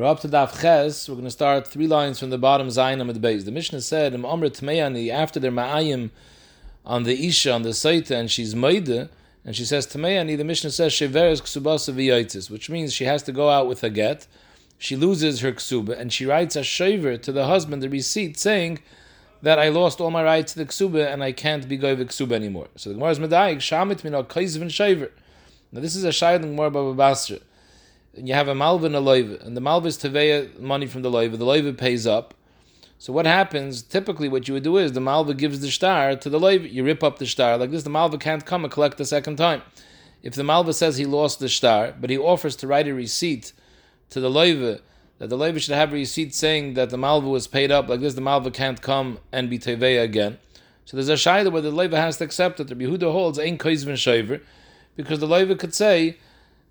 We're up to Daf Ches. We're going to start three lines from the bottom Zayin of the base. The Mishnah said, "Im Amr Tmeyani after their ma'ayim on the isha on the saita, and she's maida, and she says Tmeyani. The Mishnah says sheveres ksubasa v'yotis, which means she has to go out with a get. She loses her ksuba, and she writes a shaver to the husband, the receipt, saying that I lost all my rights to the ksuba and I can't be goy ksuba anymore. So the Gemara is medayik shamit min al kaizvin shaver. Now this is a shayling more Baba Basra you have a malva and a loiva, and the malva is teveya money from the loiva, the loiva pays up. So what happens? Typically, what you would do is the malva gives the star to the loiva. You rip up the star like this. The malva can't come and collect the second time. If the malva says he lost the star, but he offers to write a receipt to the loiva that the loiva should have a receipt saying that the malva was paid up like this, the malva can't come and be teveya again. So there's a shayla where the loiva has to accept it. The Yehuda holds ain't kaizvin shaver because the loiva could say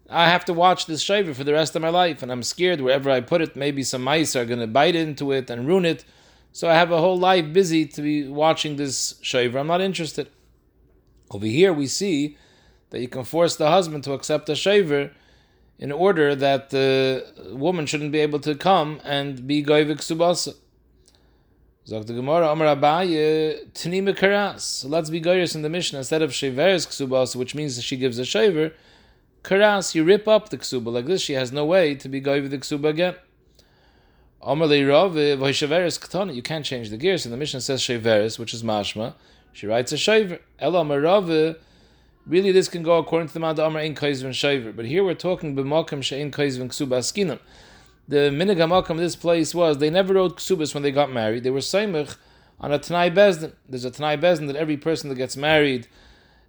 I have to watch this shaver for the rest of my life, and I'm scared wherever I put it, maybe some mice are going to bite into it and ruin it. So I have a whole life busy to be watching this shaver. I'm not interested. Over here, we see that you can force the husband to accept a shaver in order that the woman shouldn't be able to come and be goivik subasa. Zog the Gemara, Amar Abaye, Tnime Karas. Let's be goyers in the Mishnah. Instead of Sheveres Ksubasa, which means that she gives a shaver, karas, you rip up the ksuba like this. She has no way to be going with the ksuba again. Eh, you can't change the gears. And the Mishnah says sheveres, which is mashma. She writes a shaver. Ela marave. Eh, really, this can go according to the Mad Amar in kaizvin shaver. But here we're talking b'makom she'in kaizvin ksuba askinim. The of this place was they never wrote ksubas when they got married. They were seimich on a tanai bezdin. There's a tanai bezdin that every person that gets married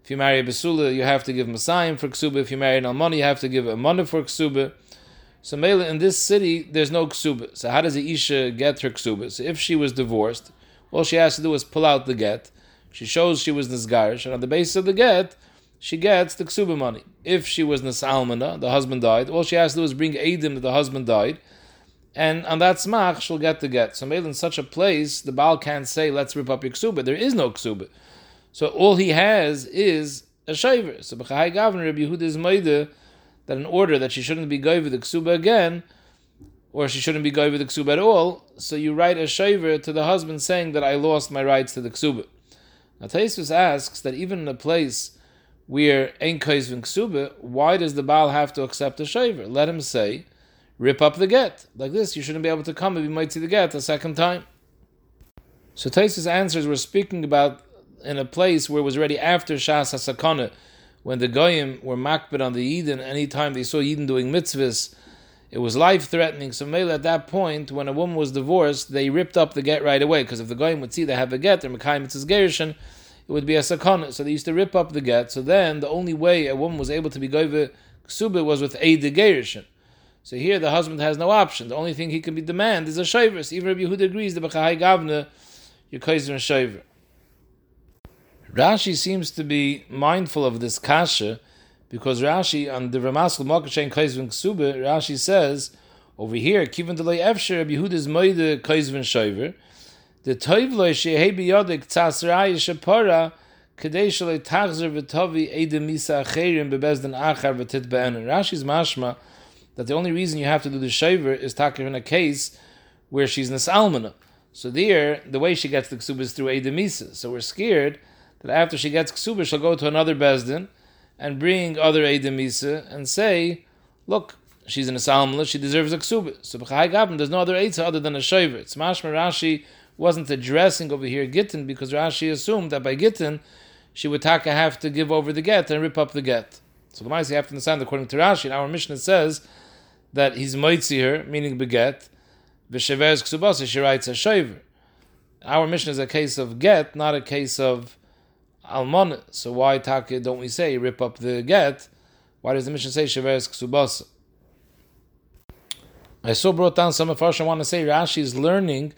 if you marry a Basula, you have to give Masayim for Ksuba. If you marry an Almani, you have to give a Mana for Ksuba. So Mela, in this city, there's no Ksuba. So how does the Isha get her Ksuba? So if she was divorced, all she has to do is pull out the get. She shows she was Nizgarish, and on the basis of the get, she gets the Ksuba money. If she was Nisalmana, the husband died, all she has to do is bring Adim that the husband died, and on that smach, she'll get the get. So Mela, in such a place, the Baal can't say, let's rip up your Ksuba. There is no Ksuba. So all he has is a shaver. So B'chai Gavin, Rabbi Yehuda is maida that in order that she shouldn't be with the ksuba again, or she shouldn't be with the ksuba at all, so you write a shaver to the husband saying that I lost my rights to the ksuba. Now Taisus asks that even in a place where ain't kaizvin ksuba, why does the Baal have to accept a shaver? Let him say, rip up the get. Like this, you shouldn't be able to come if you might see the get a second time. So Taisus answers, we're speaking about in a place where it was already after Shas HaSakana, when the Goyim were makbid on the Eden, anytime they saw Eden doing mitzvahs, it was life threatening. So maybe at that point, when a woman was divorced, they ripped up the get right away, because if the Goyim would see they have a get, they're Mekayim Mitzvahs Gerishin, it would be a sakana. So they used to rip up the get. So then the only way a woman was able to be goyve ksuba was with a gerishin. So here the husband has no option. The only thing he can be demand is a shavers. Even Rabbi Yehuda agrees the b'chahai gavna you kaiser and shaver. Rashi seems to be mindful of this kasha because Rashi on the Ramaskal Makashen Kaizvin Ksube, Rashi says over here, Kivin Delay Efsher Rabbi Yehuda's Moide Kaizvin Shoiver, the Toivlo Shehei Biyodik Tzas Raya Shapara Kadesh Le Tachzer V'Tovi Eidem Misa Acherim Bebezdin Achar V'Tit Be'enin. Rashi's mashma that the only reason you have to do the Shoiver is takir in a case where she's Nisalmana. So there, the way she gets the Ksub is through Eidem Misa. So we're scared that after she gets ksuba, she'll go to another bezdin and bring other edemisa and say, look, she's an a salmla, she deserves a ksuba. So there's no other eitzah other than a shaver. It's mashma Rashi wasn't addressing over here gittin because Rashi assumed that by gittin she would taka have to give over the get and rip up the get. So the you have to understand according to Rashi, in our Mishnah says that he's moitzi meaning beget, v'shever's ksubasa, she writes a shaver. Our Mishnah is a case of get, not a case of almon. So why take don't we say rip up the get? Why does the Mishnah say sheveres ksubasa? I so brought down some of us. I want to say Rashi is learning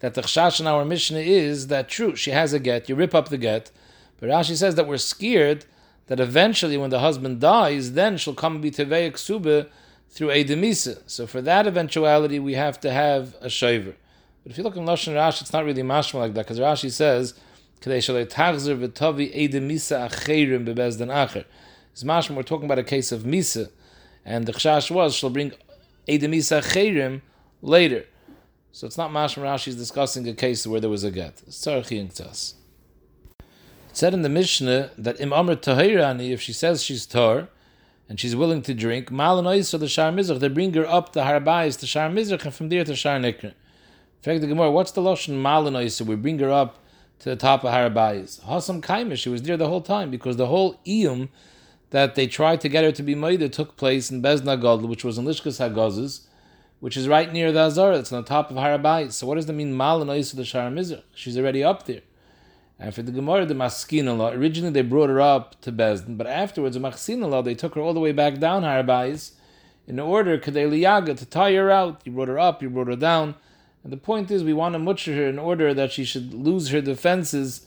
that the chashash in our Mishnah is that true. She has a get. You rip up the get, but Rashi says that we're scared that eventually, when the husband dies, then she'll come be tevei ksube through a demisa. So for that eventuality, we have to have a shaver. But if you look in Lashon Rashi, it's not really mashma like that because Rashi says Kedei shalei tachzer v'tovi edem misa acherim bebezdin acher. It's mashma, we're talking about a case of misa, and the chashash was she'll bring Edemisa Cherim later. So it's not Mashma Rashi is discussing a case where there was a get. It's It said in the Mishnah that Im Amr Tahirani, if she says she's Tar, and she's willing to drink, Malanois or the Shar Mizrach, they bring her up the Harbais to Shar Mizrach and from there to Shar Nikr. In fact, the Gemara, what's the Lashon Malanois? We bring her up to the top of Harbais. Hasam Kaimish, she was there the whole time because the whole Iyum that they tried to get her to be Maida took place in Bezna which was in Lishkas Hagazes, which is right near the Azara. It's on the top of Harabai. So what does that mean? Mal and the Shara Mizrach. She's already up there. And for the Gemara, the Maskina law, originally they brought her up to Bezdin, but afterwards, the Machsina law, they took her all the way back down Harabais in order, Kadei Liyaga, to tie her out. You brought her up, you brought her down. And the point is, we want to mutcher her in order that she should lose her defenses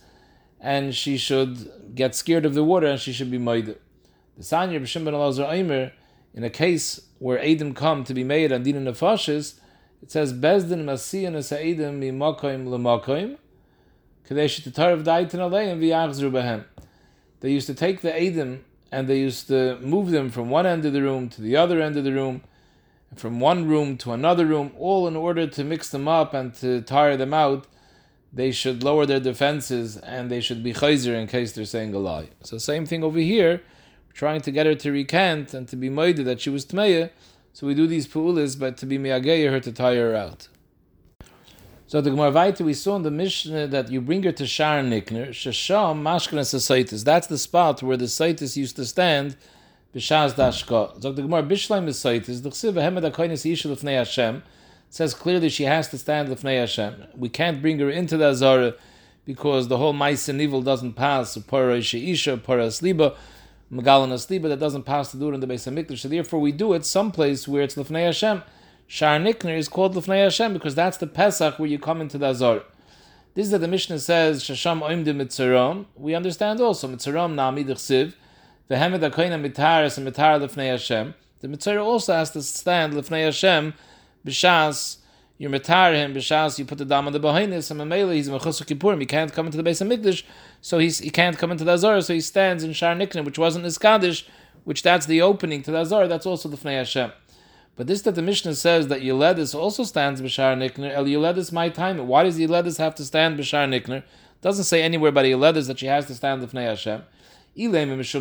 and she should get scared of the water and she should be made. The Sanya B'Shim Ben Elazar Aimer, in a case where Adam come to be made on Dina Nefashis, it says, Bezdin Masiyan Esa'idim Mimakoim Lemakoim, Kadesh Tatarv Daitin Aleim V'yachzru Behem. They used to take the Adam and they used to move them from one end of the room to the other end of the room, from one room to another room, all in order to mix them up and to tire them out. They should lower their defenses and they should be chayzer in case they're saying a lie. So, same thing over here trying to get her to recant and to be moided that she was tmeya. So we do these pu'ulis, but to be miyageya her to tire her out. So the Gemara Vaita, we saw in the Mishnah that you bring her to Shar Nikner, Shasham Mashkanas Saitis. That's the spot where the Saitis used to stand, Bishaz Dashka. So the Gemara Bishleim is Saitis, the Chsiv Hemed HaKoinis Yishel Lefnei Hashem, says clearly she has to stand Lefnei Hashem. We can't bring her into the Azara because the whole Maisa evil doesn't pass, Parah Isha, Parah Sliba, Megalan Asliba that doesn't pass do it in the base of Mikdash. So therefore, we do it someplace where it's Lefnei Hashem. Shar Nikner is called Lefnei Hashem because that's the Pesach where you come into the Azor. This is that the Mishnah says Shasham Oimde Mitzarom. We understand also Mitzarom Nami Dechsiv. Vehemed Akoina Mitaris and Mitar Lefnei Hashem. The Mitzvah also has to stand Lefnei Hashem b'shas you metar him b'shas you put the dam on the behinis and mamela he's mechusuk kippurim he can't come into the base of mikdash so he's, he can't come into the azara so he stands in shar nikna which wasn't his kaddish which that's the opening to the azara that's also the fnei Hashem. But this that the Mishnah says that Yeledis also stands b'shar nikner el Yeledis my time why does Yeledis have to stand b'shar nikner doesn't say anywhere by Yeledis that she has to stand the fnei Hashem This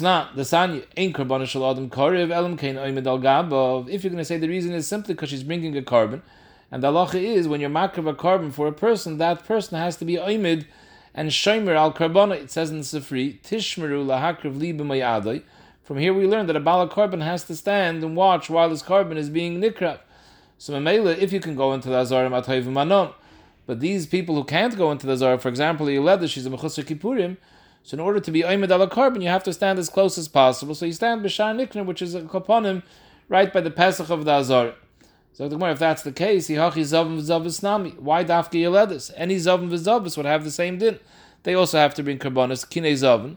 not the san ain't carbon shel adam karev elam oimed al gabav. If you're going to say the reason is simply because she's bringing a carbon, and the halacha is when you're makrav a carbon for a person, that person has to be oimed and shomer al karbona. It says in the Sifri tishmeru lahakriv libim From here we learn that a bala carbon has to stand and watch while his carbon is being nikrav. So Mamela, if you can go into the Azarim Atayvim Manon, but these people who can't go into the Azar, for example, Yeleda, she's a Mechusar Kippurim, so in order to be Oymed ala carbon, you have to stand as close as possible. So you stand Bishar Nikner, which is a Kaponim, right by the Pesach of the Azar. So the if that's the case. Why Dafki Yeledis? Any Zavim V'Zavis would have the same din. They also have to bring Karbonis, Kine Zavim,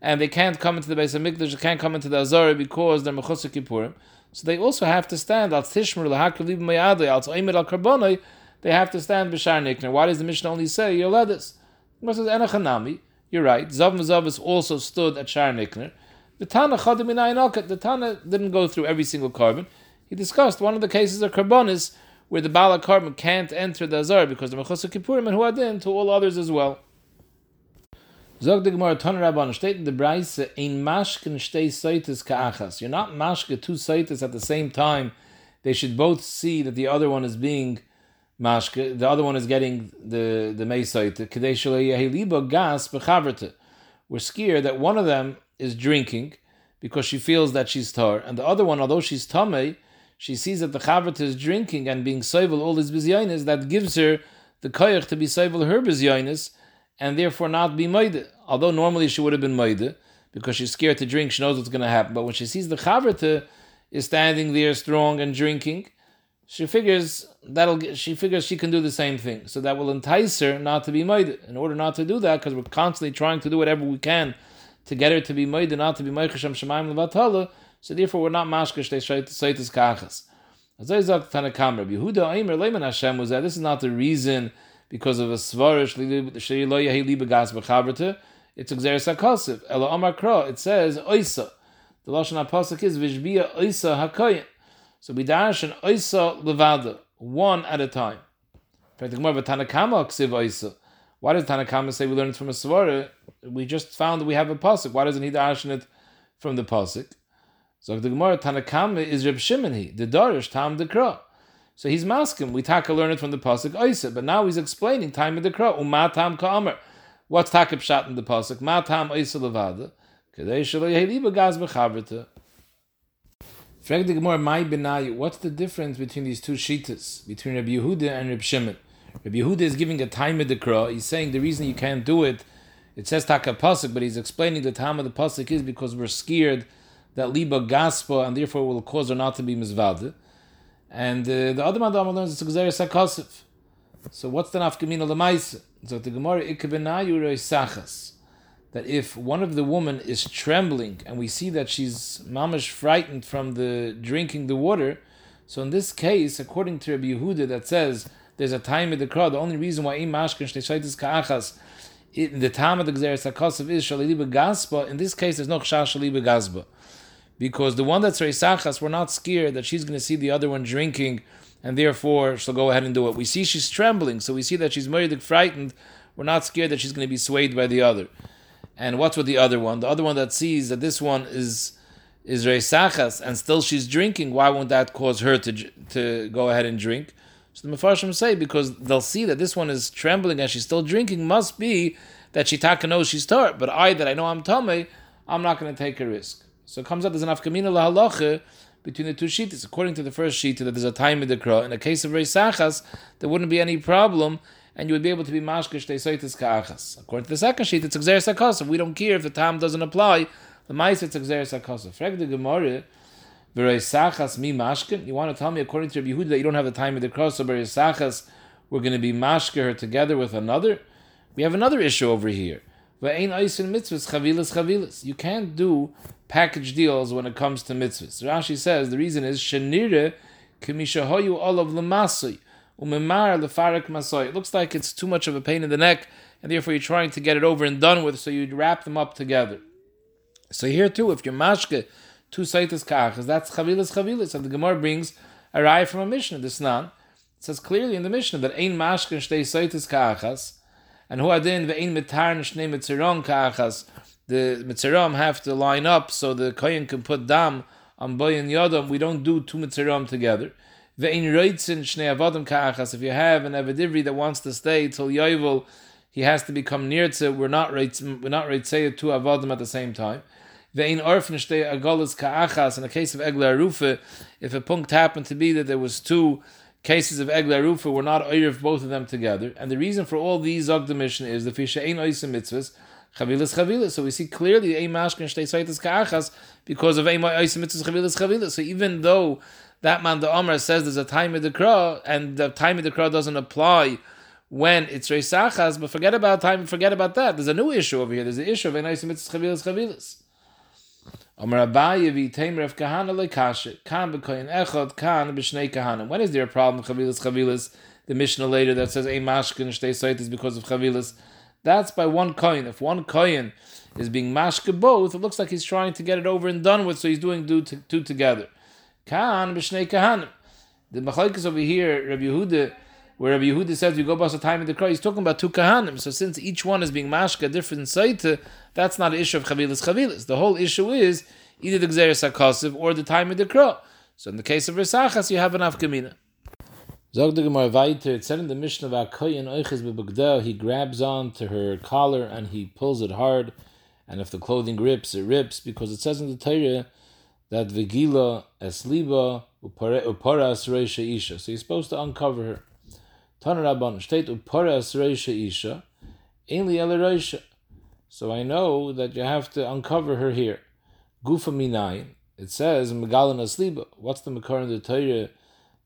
and they can't come into the base of Mikdash, they can't come into the Azar because they're Mechusar Kippurim. So they also have to stand al Tishmer L'Hakav Libim Mayadei al Tzayimid al Karbonai. They have to stand Bishar Nikner. Why does the Mishnah only say Yeledis? It says Enachanami. You're right. Zav Zavis also stood at Shar Nikner. The Tana Chadim The Tana didn't go through every single carbon. He discussed one of the cases of carbonis where the Bala carbon can't enter the Azar because the Mechasa Kippurim and Huadin to all others as well. Zog the Gemara Ton Rabban in the Braise in Mashkin stay saitis ka'achas. You're not mashke two saitis at the same time. They should both see that the other one is being mashke. The other one is getting the the meisait. Gas. We're scared that one of them is drinking because she feels that she's tar, and the other one, although she's tame, she sees that the chaverte is drinking and being soivel all his bizyonis. That gives her the koyach to be soivel her bizyonis, and therefore not be moide. Although normally she would have been moide because she's scared to drink, she knows what's going to happen. But when she sees the chaverte is standing there strong and drinking she figures that'll she figures she can do the same thing. So that will entice her not to be made. In order not to do that, because we're constantly trying to do whatever we can to get her to be made, not to be meichasham shemaim levatala. So therefore, we're not mashkash they say was that this is not the reason because of a svarish. It's exeris akasiv. Ela Amar. It says oisa The lashon apasuk is vishbia oisa hakoyin. So we dash an oisa levada, one at a time. The. Why does Tanakama say we learn it from a svara? We just found that we have a pasuk. Why doesn't he dash it from the pasuk? So the Gemara Tanakama is Reb Shimon the Darish Tam Dekra. So he's masking. We taka learn it from the pasuk oisa, but now he's explaining time of the kra. Uma tam. What's taka pshat in the pasuk? Ma tam oisa levada. Kadei yeheliba gaz bechavrita. Frag the Gemara, my benayu. What's the difference between these two shitas between Rabbi Yehuda and Rabbi Shimon? Rabbi Yehuda is giving a time of the kra. He's saying the reason you can't do it. It says taka pasuk, but he's explaining the time of the pasuk is because we're scared that liba gaspa and therefore will cause her not to be mizvada. And uh, the other Madama learns it's Gzeres HaKosif. So what's the nafkamina lemaisa? So the Gemara ikabenayu sachas. That if one of the women is trembling and we see that she's mamish frightened from the drinking the water, so in this case, according to Rabbi Yehuda, that says there's a time in the crowd. The only reason why im mashkin shteshaitis ka'achas in the time of the Gzeres HaKosif is shalili gaspa. In this case, there's no shalili gaspa because the one that's Reisachas, we're not scared that she's going to see the other one drinking, and therefore she'll go ahead and do it. We see she's trembling, so we see that she's very frightened. We're not scared that she's going to be swayed by the other. And what's with the other one? The other one that sees that this one is is Reisachas, and still she's drinking, why won't that cause her to, to go ahead and drink? So the Mefarshim say, because they'll see that this one is trembling and she's still drinking, must be that she taka knows she's tart. But I, that I know I'm tummy, I'm not going to take a risk. So it comes out there's an afkamina lahalacha between the two sheets. According to the first sheet, that there's a time in the kra. In the case of reisachas, there wouldn't be any problem, and you would be able to be mashkish teisaitis ka'achas. According to the second sheet, it's exer sakasa. We don't care if the time doesn't apply. The mice it's exer sakasa. Frag the gemara. V'reisachas mi mashkin. You want to tell me, according to Rabbi Yehuda, that you don't have the time of the cross, so v'reisachas, we're going to be mashker together with another? We have another issue over here. You can't do package deals when it comes to mitzvahs. Rashi says the reason is shenire kimishahoyu olav lemasui umemar lefarik masoi. It looks like it's too much of a pain in the neck, and therefore you're trying to get it over and done with, so you wrap them up together. So here too, if you're mashke two saitas kachas, that's chavilas chavilas, and the Gemara brings a raya from a Mishnah. This nan it says clearly in the Mishnah that ein mashke shtei saitas kachas, and hu adin ve'ein mitar shnei mitziron kachas the mitzeram have to line up so the kohen can put dam on boy and yodam. We don't do two mitzeram together. Ve'in reitzin shnei avodim ka'achas. If you have an avedivri that wants to stay till yovel, he has to become near to. We're not we're not reitzay two avodim at the same time. Ve'in orfen shtei agolas ka'achas. In the case of egla arufa, if a punct happened to be that there was two cases of egla arufa, we're not oiriv both of them together. And the reason for all these zogdamishin is the fisha ein oisim mitzvahs chavilas chavilas. So we see clearly a mashkin shtei saitas ka'achas because of a mitzvahs chavilas chavilas. So even though that man the Amr says there's a time of the crow and the time of the crow doesn't apply when it's reisachas, but forget about time, forget about that. There's a new issue over here. There's the issue of a mitzvahs chavilas chavilas. Amar Abaye v'iteim Rav Kahana lekashe kan b'koyin echad kan b'shnei kahanim. When is there a problem chavilas chavilas? The Mishnah later that says a mashkin shtei saitas because of chavilas. That's by one coin. If one coin is being mashke both, it looks like he's trying to get it over and done with, so he's doing two, two together. Kan b'shnei kahanim. The machlekes over here, Rabbi Yehuda, where Rabbi Yehuda says you go by the time in the crow, he's talking about two kahanim. So since each one is being mashka different site, that's not an issue of chavilas chavilas. The whole issue is either the gzeres hakosiv or the time of the crow. So in the case of Risachas, you have an afkamina. Zog the Gemara weiter, it said in the Mishnah of Akoyin Oiches he grabs on to her collar and he pulls it hard, and if the clothing rips, it rips, because it says in the Torah that Vigila Esliba Uparas Reisha Isha. So he's supposed to uncover her. Tanarabban state Uparas Reisha Isha, Ainli Reisha. So I know that you have to uncover her here. Gufa Minayin. It says Megalan Esliba. What's the Makar in the Torah?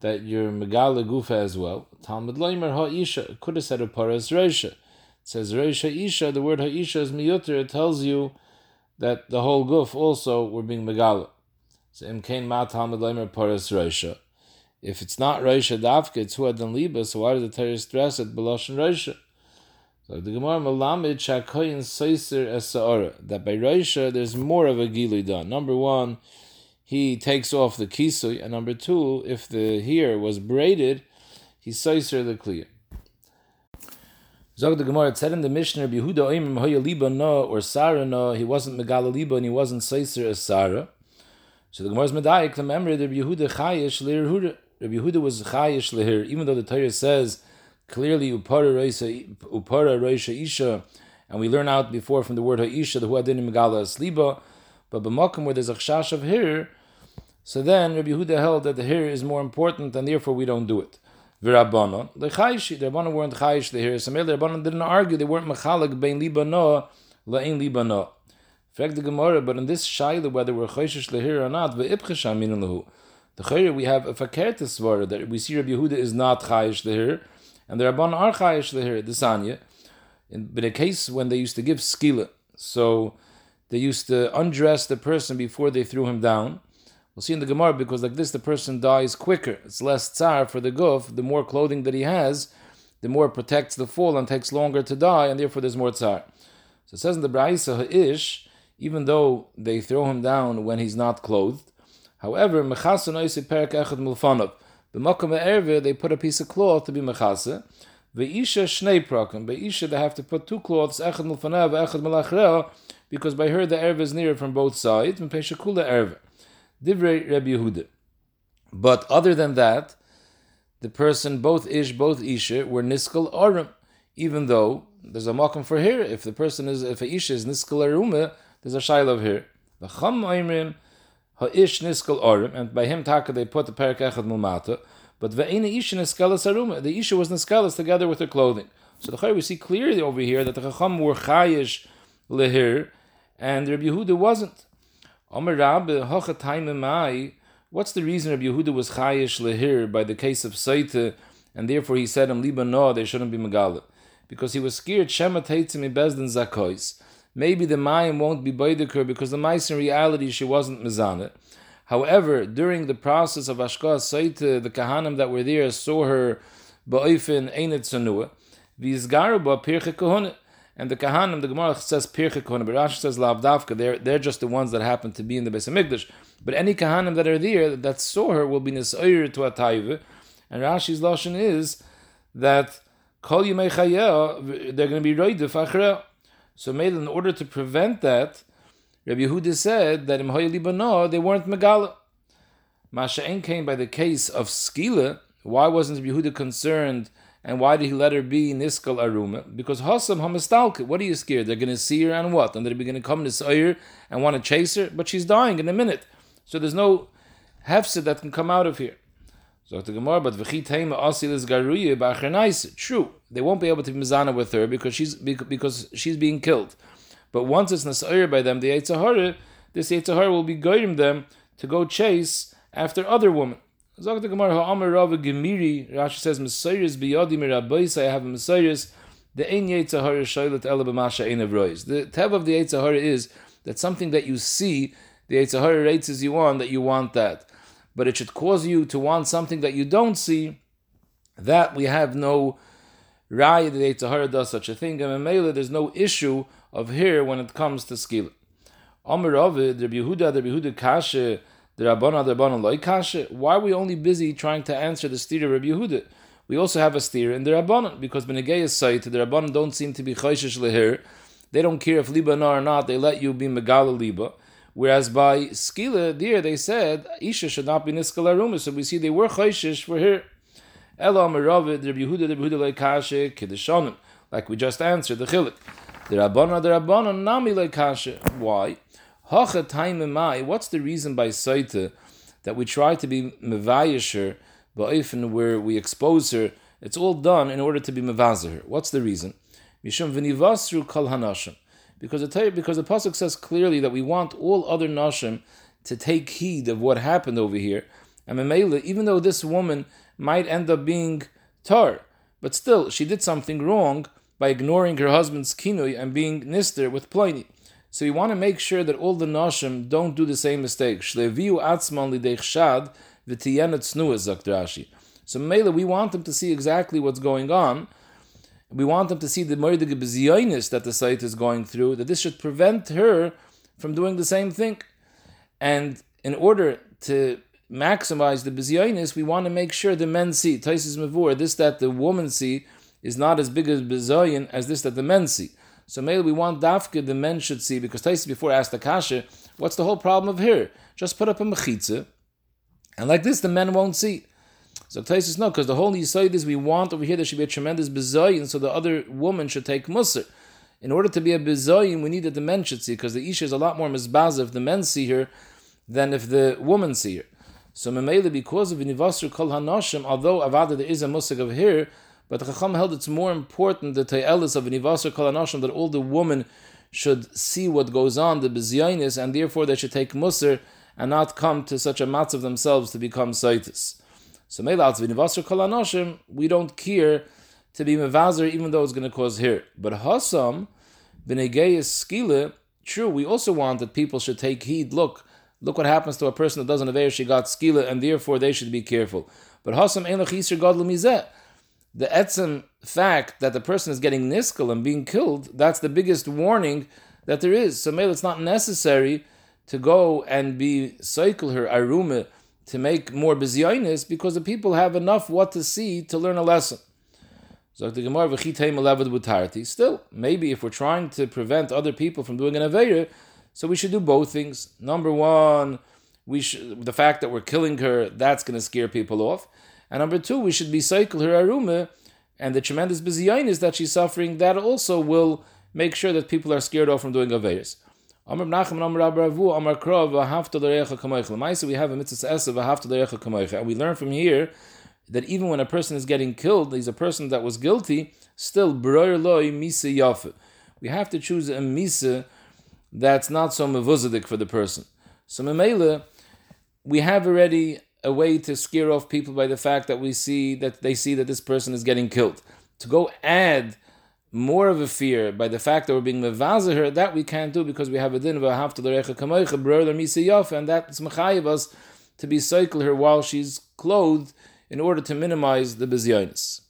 that you're megala gufa as well. Talmud loimer ha'isha could have said a paras reisha. It says reisha isha. The word ha'isha is miyuter. It tells you that the whole guf also were being megala. So imkain ma talmud loimer paras. If it's not reisha dafka, it's huad and liba. So why does the Torah stress it beloshin reisha? So the Gemara Malamid Shakoyin Seiser Esaora that by Reisha there's more of a gilui done. Number one, he takes off the kisui, and number two, if the hair was braided, he Seiser the clear. Zog the Gemara said in the Mishnah Yehuda Oimim Hoya Liba no or Sarah no, he wasn't Megala Liba and he wasn't Seiser as Sarah. So the Gemara's Medayik, the memory that Yehuda Chayish Leir Huda. Rabbi Yehuda was Chayish Leir, even though the Torah says clearly upara reisha isha, and we learn out before from the word ha'isha the huadin megala asliba, but b'makom where there's a chash of here, so then Rabbi Yehuda held that the here is more important, and therefore we don't do it. V'rabbanon, the chayish, the rabbanon weren't chayish the here. Some the rabbanon didn't argue; they weren't mechalik bein libano la'in libano. Fact the Gemara, but in this shaila whether we're chayish lehir or not, ve'ipchesh amin lehu. The chayir we have a fakertis svara that we see Rabbi Yehuda is not chayish lehir and the Rabban are chayish leher the sanya. In, in a case when they used to give skila, so they used to undress the person before they threw him down. We'll see in the Gemara because like this the person dies quicker. It's less tsar for the guf. The more clothing that he has, the more protects the fall and takes longer to die, and therefore there's more tsar. So it says in the Braisa ish, even though they throw him down when he's not clothed. However, mechasun perik echad they put a piece of cloth to be mechase. Ve'isha shnei prakim. Ve'isha they have to put two cloths, echad echad because by her the erve is nearer from both sides. Mepeshakula erve. Divrei Rabbi Yehuda. But other than that, the person, both ish, both isha, were niskal arum. Even though there's a makom for here, if the person is, if a isha is niskal arume, there's a shaila of here. The cham Ha'ish niskal orim, and by him taka they put the perak echad mulmata. But ve'ena isha niskalas aruma. The isha was niskalas together with her clothing. So the we see clearly over here that the chacham were chayish lehir, and Rabbi Yehuda wasn't. Omer Rabbi hachatayim. What's the reason Rabbi Yehuda was chayish lehir by the case of Saita, and therefore he said, "Am liba no, they shouldn't be megala," because he was scared shema teitzim bezdin zakois maybe the Mayim won't be Baidikur because the Mayim in reality she wasn't Mizaneh. However, during the process of Ashkah Saita, the Kahanim that were there saw her Ba'ifin Einet Sanua, Vizgaru Ba Pirche Kohune. And the Kahanim, the Gemara says Pirche Kohune, but Rashi says Lavdavka, they're, they're just the ones that happen to be in the Beis Hamikdash. But any Kahanim that are there that saw her will be Nisayir to a Taiva. And Rashi's Lashon is that Kol Yimei they're going to be Roidef Achreo. So made in order to prevent that, Rabbi Yehuda said that in Hoyalibano they weren't Megala. Masha'en came by the case of Skila. Why wasn't Rabbi Yehuda concerned and why did he let her be Niskal Aruma? Because Hossam Hamastalka, what are you scared? They're going to see her and what? And they're going to come to Sayr and want to chase her? But she's dying in a minute. So there's no hefset that can come out of here. So the Gemara, but v'chitayim asil is garuye b'achernais. True, they won't be able to be mizana with her because she's because she's being killed. But once it's nasayir by them, the Eitzahara, this Eitzahara will be guiding them to go chase after other women. Zog the Gemara ha'amar rava gemiri. Rashi says Messiris biyadi mirabayis. I have a. The ein Eitzahara shaylet ela b'masha ein avrois. The tab of the Eitzahara is that something that you see, the Eitzahara rates as you on that you want that but it should cause you to want something that you don't see, that we have no raya that Eitzahara does such a thing, and Mela, there's no issue of here when it comes to Rabbi Yehuda, Yehuda the the. Why are we only busy trying to answer the steer of Rabbi Yehuda? We also have a steer in the Rabbanan, because Benegayas to the Rabbanan don't seem to be Chayshish Lehir. They don't care if Liba or not, they let you be Megala Liba. Whereas by Skila, there they said Isha should not be Niskal Aruma. So we see they were Chayshish for her. Ela Meravid, Rabbi Yehuda, Rabbi Yehuda Leikashe, Kiddushanim. Like we just answered, the Chilik. The Rabbana, the Rabbana, Nami Leikashe. Why? Hacha time mai. What's the reason by Saita that we try to be Mevayasher, but often where we expose her, it's all done in order to be Mevazer. What's the reason? Mishum v'nivasru kol because the because the pasuk says clearly that we want all other nashim to take heed of what happened over here. And Memela, even though this woman might end up being tar, but still she did something wrong by ignoring her husband's kinui and being nister with Pliny. So we want to make sure that all the nashim don't do the same mistake. Shleviu atzman lideichshad v'tiyenet snuas Rashi. So Mela, we want them to see exactly what's going on, we want them to see the moedige bezionis that the site is going through, that this should prevent her from doing the same thing. And in order to maximize the bezionis, we want to make sure the men see. Taisis Mavur, this that the woman see is not as big as bezoyin as this that the men see. So maybe we want dafka the men should see, because Taisis before asked the kasha, what's the whole problem of here? Just put up a mechitza, and like this the men won't see. So Taisus no, because the whole Yisoid is we want over here there should be a tremendous bezoyin, so the other woman should take musr. In order to be a bezoyin, we need that the men should see, because the isha is a lot more mizbaz if the men see her than if the woman see her. So Memele, because of Nivasr Kol Hanoshim, although Avada there is a musig of here, but the Chacham held it's more important the Ta'ilis of Nivasr Kol Hanoshim that all the woman should see what goes on, the bezyonis, and therefore they should take musr and not come to such a matz of themselves to become saitis. So we don't care to be mevazer even though it's going to cause here. But hasam v'negeyes skile, true, we also want that people should take heed. Look, look what happens to a person that doesn't have she got skila, and therefore they should be careful. But hasam ein lachisir god. The etzem fact that the person is getting niskal and being killed, that's the biggest warning that there is. So maybe it's not necessary to go and be cycle her arume to make more bizyonis because the people have enough what to see to learn a lesson. Still, maybe if we're trying to prevent other people from doing an Aveira, so we should do both things. Number one, we should, the fact that we're killing her, that's going to scare people off. And number two, we should be cycle her arume, and the tremendous bizyonis that she's suffering, that also will make sure that people are scared off from doing Aveiras. Amr Nachman Amr Abravu Amr Krov Kamoich. We have a mitzvah esa V'Hafta L'Recha Kamoich, and we learn from here that even when a person is getting killed, he's a person that was guilty. Still, Broyer Loi Misa. We have to choose a Misa that's not so mevuzadik for the person. So Memela, we have already a way to scare off people by the fact that we see that they see that this person is getting killed. To go add more of a fear by the fact that we're being mevazer that we can't do because we have a din of a hafta l'recha kamoicha brother misa yof, and that's mechayiv us to be cycle her while she's clothed in order to minimize the bezyonis.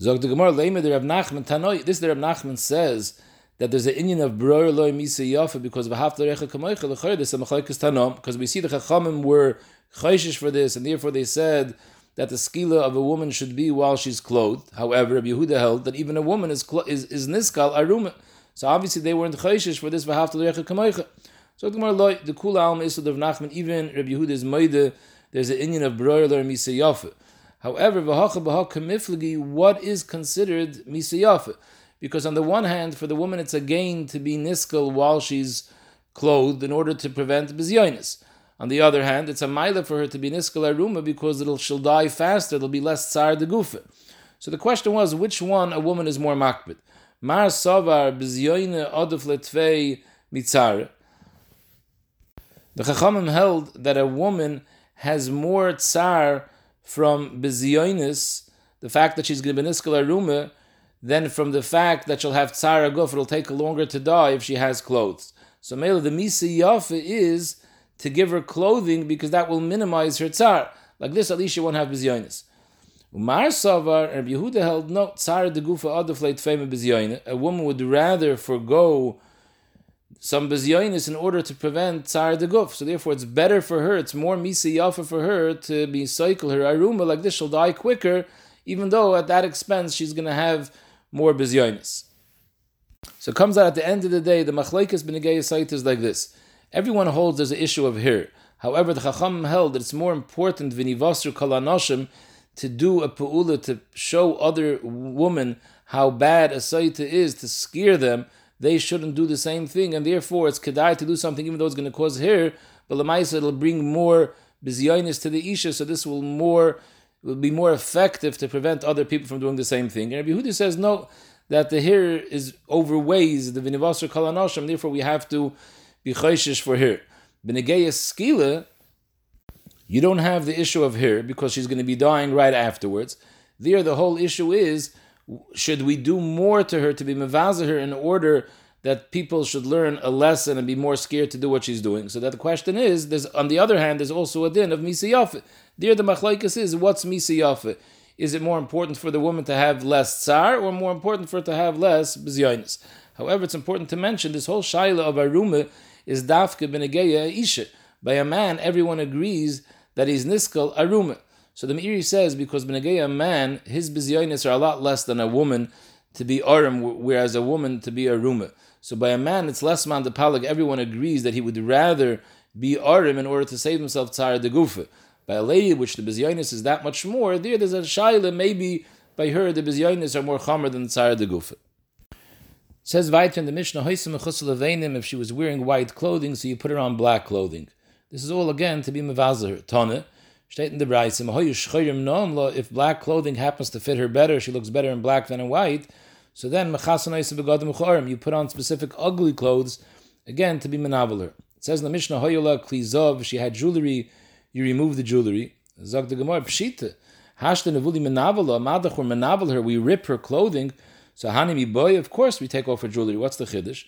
Zog the Gemara Leimer the Rav Nachman Tanoi. This the Rav Nachman says that there's an Indian of brother loy misa yof because of a hafta l'recha kamoicha l'chayr this a mechaykas tanom because we see the chachamim were chayshish for this and therefore they said that the skila of a woman should be while she's clothed. However, Rabbi Yehuda held that even a woman is is, is niskal aruma. So obviously they weren't chayshish for this v'hafta le'echa kamoicha. So the kula alm is of Nachman. Even Rabbi is moide. There's an Indian of broiler misayafa. However, v'hacha b'ha what is considered misayafa? Because on the one hand, for the woman, it's a gain to be niskal while she's clothed in order to prevent bizyonis. On the other hand, it's a mile for her to be niskal aruma because it'll she'll die faster. There'll be less tsar de gufa. So the question was, which one a woman is more makbid? Mar savar b'zyoine oduf letvei mitzar. The Chachamim held that a woman has more tsar from bezyonis, the fact that she's going to be niskal aruma, than from the fact that she'll have tsar guf. It'll take longer to die if she has clothes. So Mela, the misi yafa is to give her clothing because that will minimize her tzar. Like this, at least she won't have bizyonis. Umar Savar, Rabbi Yehuda held no tzar de gufa adafleit fema bizyonis. A woman would rather forego some bizyonis in order to prevent tzar de guf. So therefore, it's better for her. It's more misi yafa for her to be cycle her aruma like this. She'll die quicker, even though at that expense she's going to have more bizyonis. So it comes out at the end of the day, the machlekes benegay site is like this. Everyone holds there's an issue of here. However, the Chacham held that it's more important v'nivasru kalanoshim to do a pu'ula to show other women how bad a saita is to scare them. They shouldn't do the same thing, and therefore it's kedai to do something even though it's going to cause hair. But lemaisa it'll bring more bizyonis to the isha, so this will more will be more effective to prevent other people from doing the same thing. And Rabbi Huda says no, that the hair is overweighs the vinivasr kalanoshim. Therefore, we have to be chayshish for her. Benegayas skila, you don't have the issue of her because she's going to be dying right afterwards. There, the whole issue is should we do more to her to be mevaza her in order that people should learn a lesson and be more scared to do what she's doing? So that the question is, there's on the other hand, there's also a din of misiyafe. There, the machlaikas is what's misiyafe. Is it more important for the woman to have less tsar or more important for it to have less bizyonis? However, it's important to mention this whole shaila of aruma is dafke benegeya isha. By a man, everyone agrees that he's niskal aruma. So the Meiri says because benegeya a man, his bizyonis are a lot less than a woman to be arum, whereas a woman to be aruma. So by a man, it's less man palag. Everyone agrees that he would rather be arim in order to save himself tzara de gufa. By a lady, which the bizyonis is that much more, there there's a shaila. Maybe by her the bizyonis are more chamer than tzara de gufa. Says weiter in the Mishnah, if she was wearing white clothing, so you put her on black clothing. This is all again to be mevazer. Tone, steht in the Braysim, if black clothing happens to fit her better, she looks better in black than in white, so then you put on specific ugly clothes, again to be menaveler. It says in the Mishnah, Hoyola klizov, she had jewelry, you remove the jewelry. Zog the Gemara, pshita. Hashta nevuli menaveler, madach or menavel her, we rip her clothing, so Hanimi boy, of course we take off her jewelry. What's the chiddush?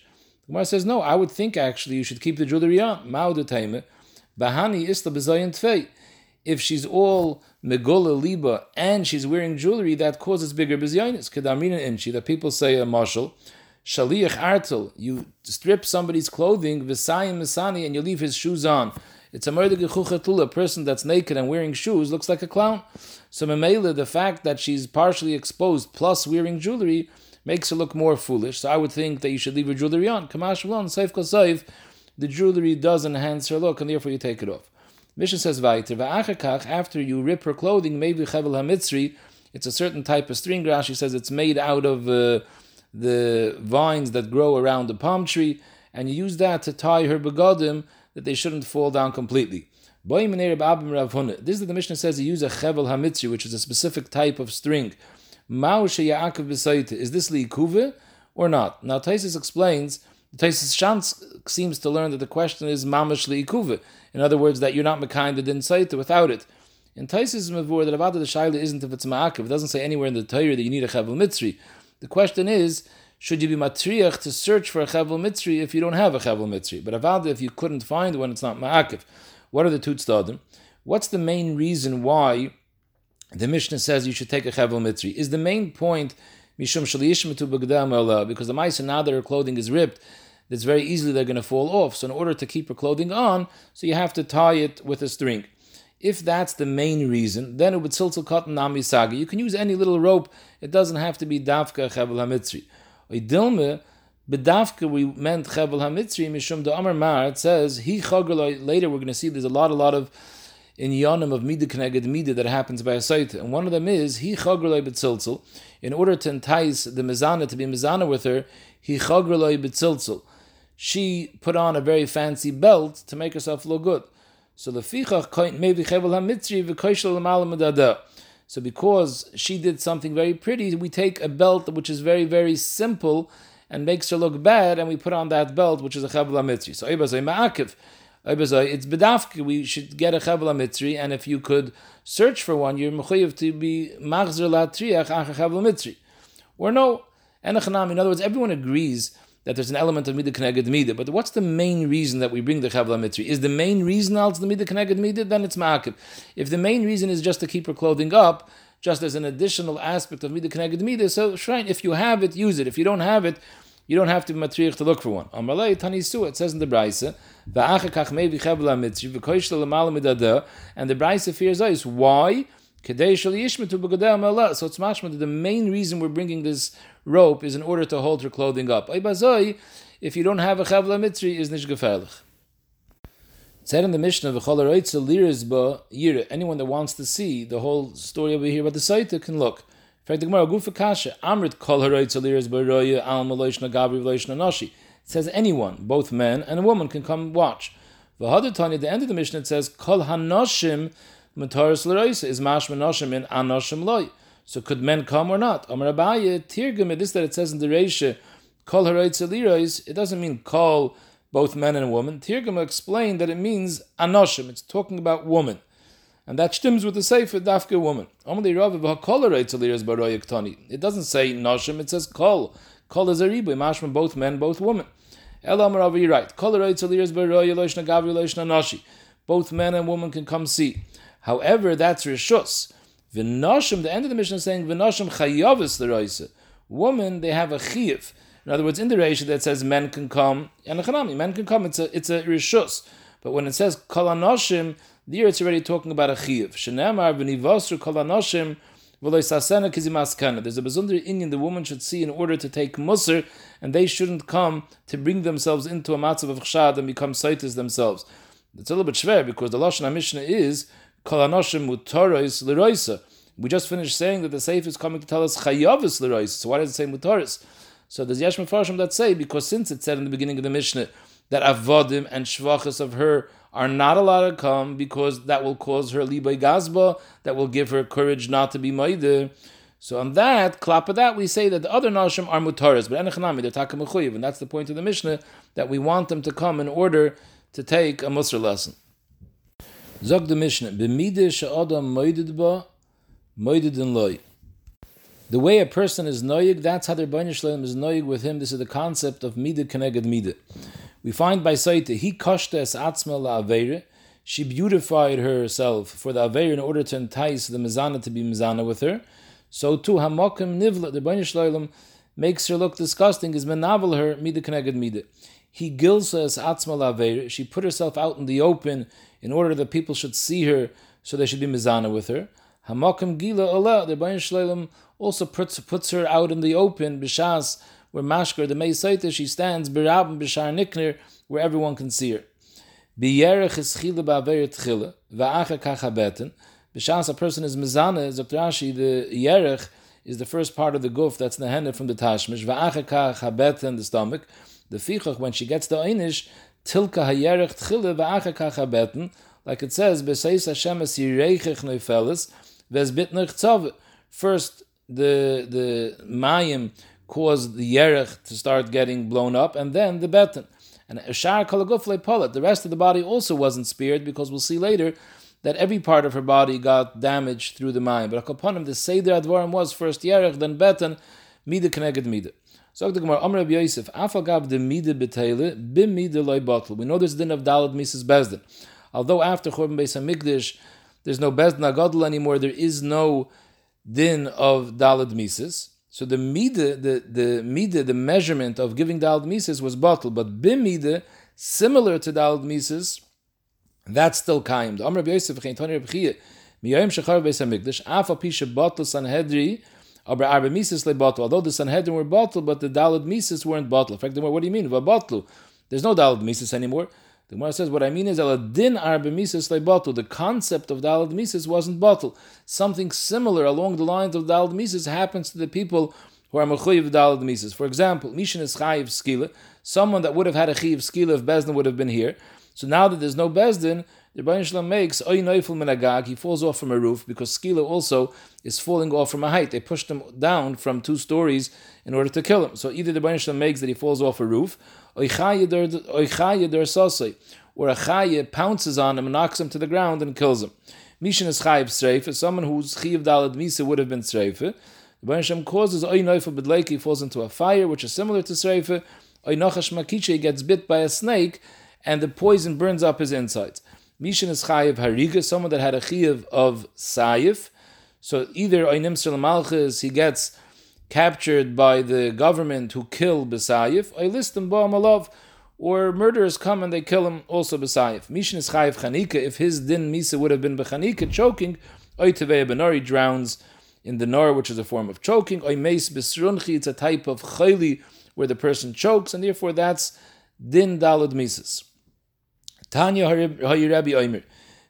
The Gemara says, no, I would think actually you should keep the jewelry on. Ma'ud Bahani isla bezayin tfei. If she's all megula liba and she's wearing jewelry, that causes bigger bezyonis. Kedamina inchi, that people say a marshal. Shaliach artel, you strip somebody's clothing, v'sayim misani, and you leave his shoes on. It's a murder a person that's naked and wearing shoes looks like a clown. So Memela, the fact that she's partially exposed plus wearing jewelry makes her look more foolish. So I would think that you should leave her jewelry on. Kamash Shalom, Saif Kosaif, the jewelry does enhance her look and therefore you take it off. Mishnah says Vaiter, after you rip her clothing, maybe Chevel HaMitzri, it's a certain type of string grass. She says it's made out of uh, the vines that grow around the palm tree, and you use that to tie her begodim that they shouldn't fall down completely. This is that the Mishnah says you use a chevel hamitzi, which is a specific type of string. Is this liikuve or not? Now Taisus explains. Taisus Shantz seems to learn that the question is mamash liikuve. In other words, that you're not mekinded in saita without it. In Taisus Mavur, that avada the shaila isn't if it's ma'akiv. It doesn't say anywhere in the Torah that you need a chevel mitzri. The question is, should you be matriach to search for a chevel mitzri if you don't have a chevel mitzri? But avada, if you couldn't find one, it's not ma'akiv. What are the tutz What's the main reason why the Mishnah says you should take a chevel mitzri? Is the main point mishum because the mice now that her clothing is ripped, it's very easily they're going to fall off. So in order to keep her clothing on, so you have to tie it with a string. If that's the main reason, then it would siltil cotton nami saga. You can use any little rope. It doesn't have to be dafka chevel hamitzri. Dilme Bedavka we meant Chevel Hamitzri Mishum the Amar Mar. It says he chagaloi. Later we're going to see there's a lot, a lot of in Yonim of Mida Kneged Mida that happens by a site, and one of them is he chagaloi betzilzel. In order to entice the mizana to be mizana with her, he chagaloi betzilzel. She put on a very fancy belt to make herself look good. So the fichach maybe Chevel Hamitzri v'koishel l'malam So because she did something very pretty, we take a belt which is very very simple and makes her look bad, and we put on that belt, which is a chavla mitzri. So Ibazai ma'akiv. It's bedafki. We should get a chavla mitzri, and if you could search for one, you're mechayiv to be machzer latriach ach chavla mitzri. Or no. In other words, everyone agrees that there's an element of midah connected midah. But what's the main reason that we bring the chavla mitzri? Is the main reason also the midah connected midah? Then it's ma'akiv. If the main reason is just to keep her clothing up, just as an additional aspect of midah connected midah. So shrine, if you have it, use it. If you don't have it, you don't have to be matriach to look for one. Amalei tanisu. It says in the brayse, va'achakach mevi chevla mitzri v'koish l'malam midada, and the brayse fears us. Why? So it's mashma the main reason we're bringing this rope is in order to hold her clothing up. If you don't have a chavla mitzri, is nish gefährlich said in the Mishnah, anyone that wants to see the whole story over here about the Saita can look. In fact, the Gemara, Gufa Kasha, Amrit Kol Nashi. It says anyone, both men and a woman, can come watch. V'hadatani, at the end of the Mishnah, it says Kol Hanoshim Mataris L'Roisa is Mashma Noshim in Anoshim Loi. So could men come or not? Amar Abaye, Tirgum, this that it says in the Reisha, Kol Haroitza it doesn't mean Kol both men and women. Tirgum explained that it means anoshim. It's talking about woman. And that stems with the sefer dafka woman. It doesn't say noshim, it says kol. Kol is a ribu, mashman both men, both women. Elam you're right. Both men and women can come see. However, that's rishus. V'noshim, the end of the Mishnah is saying, V'noshim chayavis l'roisa. Woman, they have a chiyav. In other words, in the ratio that says men can come, and a men can come, it's a, it's a rishus. But when it says kol anoshim, there it's already talking about a chiyav. Shenemar v'nivosru kol anoshim, there's a bezundri Indian the woman should see in order to take musr, and they shouldn't come to bring themselves into a matzav of chshad and become saitis themselves. It's a little bit schwer because the lashon Mishnah is mutaris. We just finished saying that the Seif is coming to tell us chayavis leroisa. So why does it say mutaris? So there's yesh mefarshim that say because since it said in the beginning of the Mishnah that avodim and shvachas of her are not allowed to come because that will cause her libay gazba, that will give her courage not to be maide. So on that, klap of that, we say that the other nashim are mutaras, but enechanami, they're takamechuyev, and that's the point of the Mishnah, that we want them to come in order to take a musr lesson. The Mishnah. The way a person is noyig, that's how the their Shalom is noyig with him. This is the concept of mida keneged mida. We find by Saita, he kashta es atzma la She beautified herself for the aveira in order to entice the mizana to be mizana with her. So too, hamokim nivla, the Bani Shloim makes her look disgusting, is menavel her mida keneged mida. He gilsa es atzma la She put herself out in the open in order that people should see her, so they should be mizana with her. Hamokim gila Allah, the Bani Shloim also puts, puts her out in the open, b'shas, where Mashker, the Meisaita, she stands, Birab Bishar Nikner, where everyone can see her. Biyerech is chile ba'averet chile, va'acha kachabeten. B'shas a person is mezane, Dr. Rashi, the yerech is the first part of the guf that's the hand from the tashmish, va'acha kachabeten, the stomach. The fichach, when she gets the einish, tilka hayerech chile va'acha kachabeten, like it says, B'seis Hashem es tzove. First, the the mayim caused the yerech to start getting blown up, and then the betan. And Shar Kalagufle Polet, the rest of the body also wasn't spared because we'll see later that every part of her body got damaged through the mine. But Akaponim, the Seder Advarim was first Yerech, then Betan, Mida Keneged Mida. So the Gemara, Amr Yosef, Afagav de Mida Betele, Bim Mida Loy Bottle. We know there's din of Dalad Mrs. Bezdin. Although after Chorban Beis HaMikdash, there's no Bezdin Agadol anymore, there is no din of Dalad Mises. So the mida, the the mida, the measurement of giving dalad mises was bottled, but bim mida, similar to dalad mises, that's still kaim. Amr Yosef Chein Tani Rebchiyah, miyayim shechar beis hamikdash, afa pisha bottle sanhedri, aber bottle. Although the sanhedrin were bottled, but the dalad mises weren't bottled. In fact, what do you mean? bottle? There's no dalad mises anymore. The Gemara says, what I mean is, din arba mises bottle. The concept of dalad mises wasn't bottle. Something similar along the lines of dalad mises happens to the people who are mechuyev dalad mises. For example, mishin is chayiv skila. Someone that would have had a chayiv skila if Bezdin would have been here. So now that there's no Bezdin, the Rebbeinu Shalom makes oy noifel minagag. He falls off from a roof because skila also is falling off from a height. They pushed him down from two stories in order to kill him. So either the Rebbeinu Shalom makes that he falls off a roof, or a chaye pounces on him and knocks him to the ground and kills him. Mishin is chayiv streife. Someone whose chayiv dalad misa would have been streife. The Rebbeinu causes oy bedleik. He falls into a fire, which is similar to streife. Oy nochash makiche gets bit by a snake, and the poison burns up his insides. Mishin is chayiv hariga, someone that had a chayiv of sayif. So either oinim malchus, he gets captured by the government who kill Besayif, I list them Ba'amalov, or murderers come and they kill him also Besayif. Mishin is Chayiv Chanika, if his din Misa would have been Bechanika, choking, Oitavei Benori drowns in the Nor, which is a form of choking, Oimeis Besrunchi, it's a type of Chayli where the person chokes, and therefore that's din Dalad Misas. Tanya Hayirabi Oimer.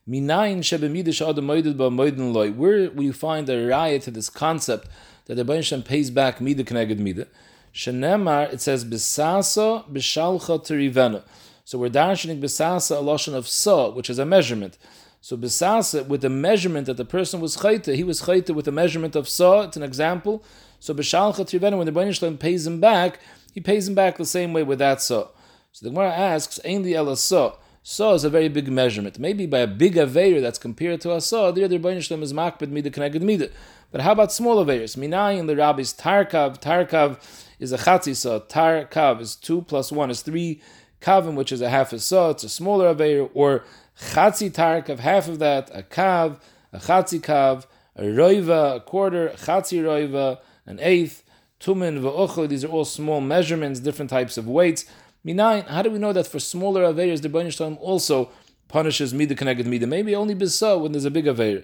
Minayin shebemidish adam moided ba. Where we find a riot to this concept that the Baruch pays back mida keneged mida. Shenemar, it says bisasa bishalcha terivena. So we're darshaning bisasa a lotion of sa, which is a measurement. So bisasa with the measurement that the person was chayta, he was chayta with the measurement of sa. It's an example. So bishalcha terivena, when the Baruch pays him back, he pays him back the same way with that sa. So the Gemara asks, "Ain't the ela sa?" Sa is a very big measurement. Maybe by a big aveir that's compared to a So, the other Rebbeinu Shalom is makbid mida keneged mida. But how about small aveirs? Minayin the rabbis tarkav. Tarkav is a chatzi So Tarkav is two plus one is three kavim, which is a half a saw. It's a smaller aveir. Or chatzi tarkav, half of that, a kav, a chatzi kav, a roiva, a quarter, chatzi roiva, an eighth, tumen, va'ochel, these are all small measurements, different types of weights. Minayin, how do we know that for smaller Averis, the Bainish also punishes Mida keneged Mida? Maybe only Bisa when there's a big Aver.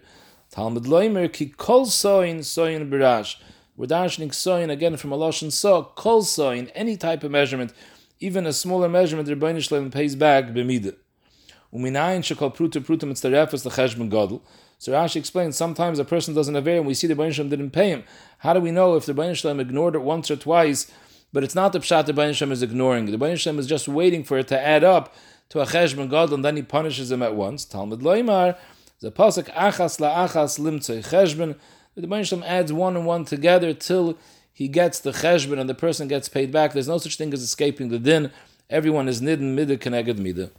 Talmud Loimer, ki kol soin, soin birash. We're darshaning soin again from a Lashon so, kol soin, any type of measurement, even a smaller measurement, the Bainish pays back b'mida. Uminayin shekol pruta pruta mitzarefes l'cheshbon gadol. So Rashi explains sometimes a person doesn't have and we see the Bain Shalom didn't pay him. How do we know if the Bain Shalom ignored it once or twice, but it's not the pshat the Bain is ignoring. The Bain is just waiting for it to add up to a cheshbon gadol, and then he punishes him at once. Talmud loymar the pasuk achas la achas limtzei cheshbon. The Bain adds one and one together till he gets the cheshbon and the person gets paid back. There's no such thing as escaping the din. Everyone is nidden midah keneged midah.